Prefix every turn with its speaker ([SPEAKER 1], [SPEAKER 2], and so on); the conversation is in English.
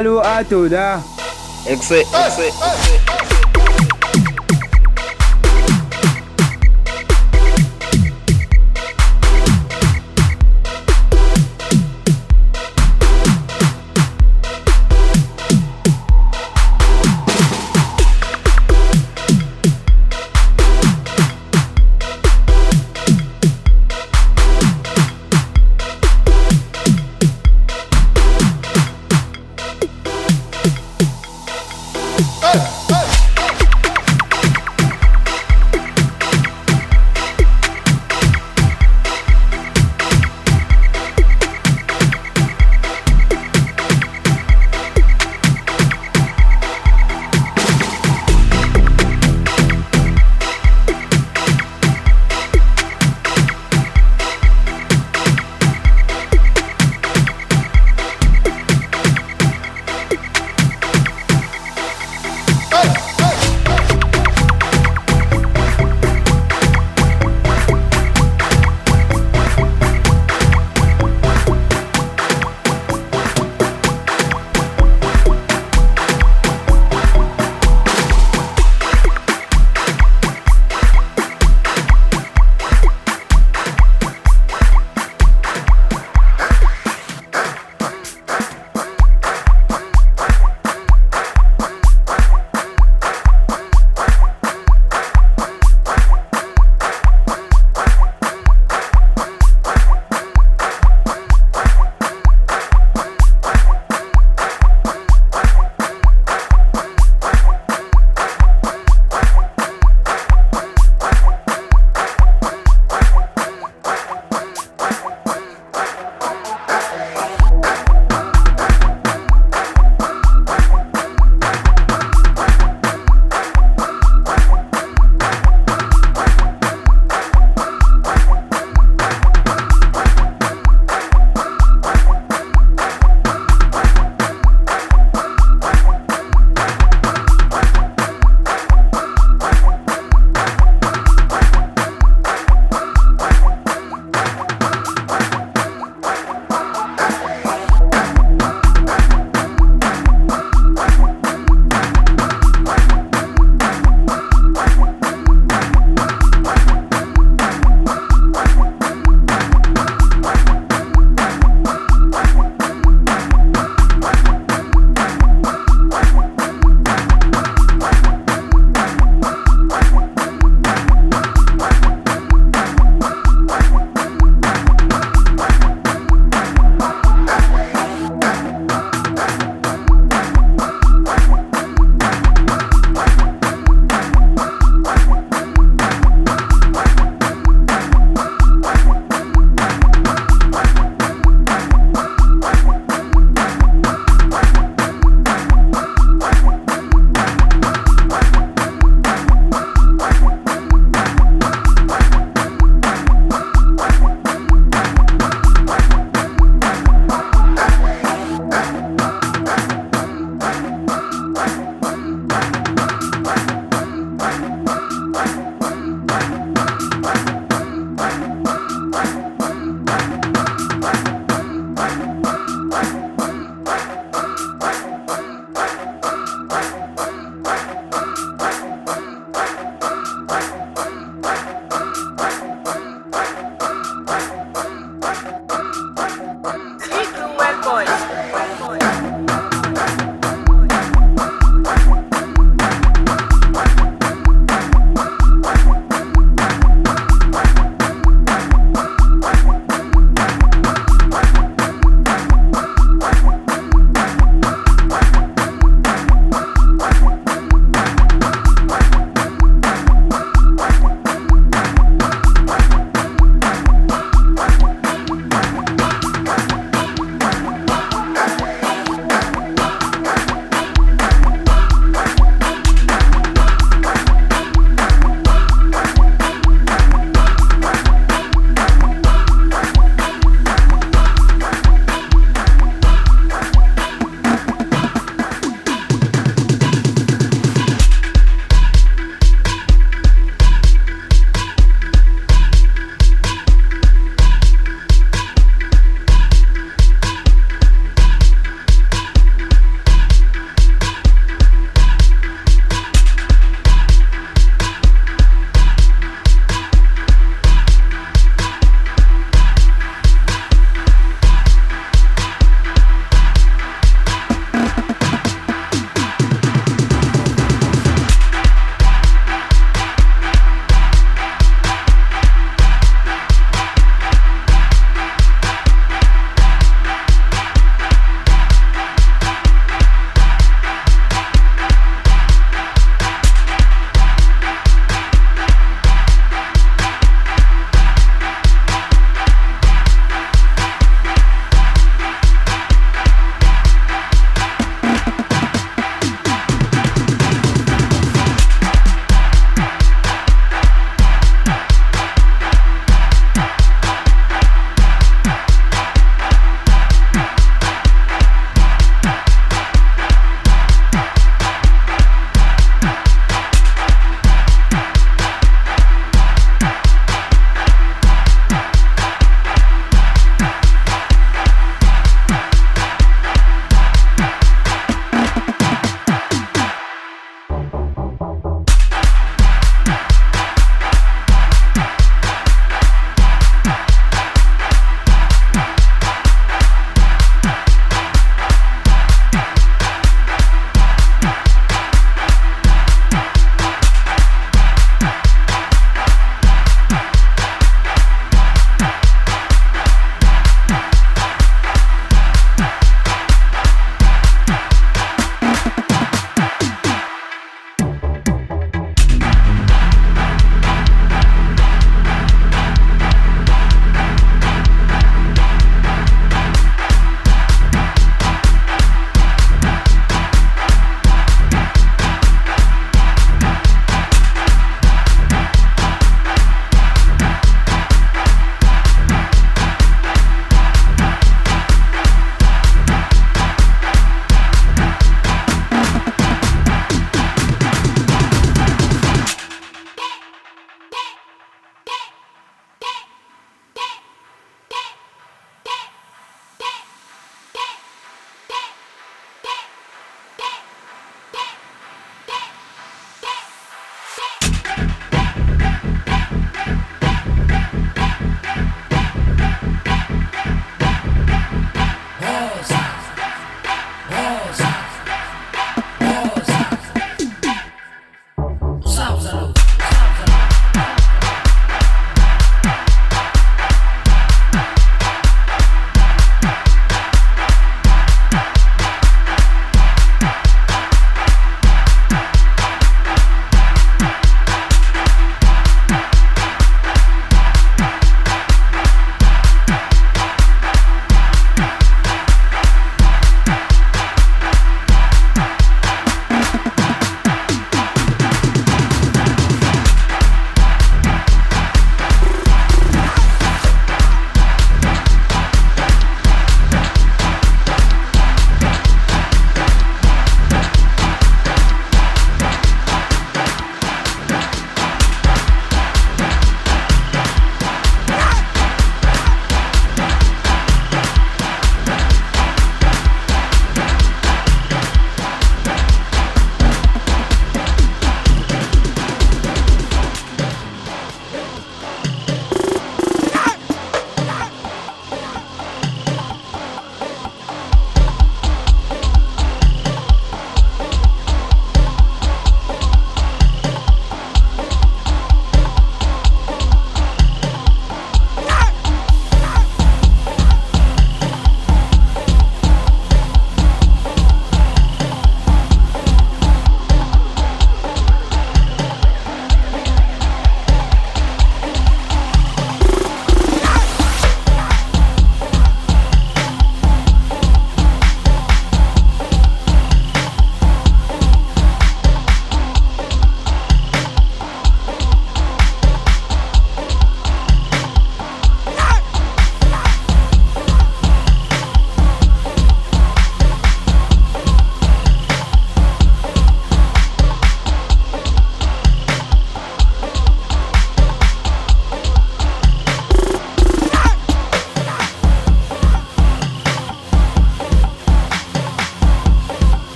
[SPEAKER 1] Talo Atoda.
[SPEAKER 2] Exit, exit,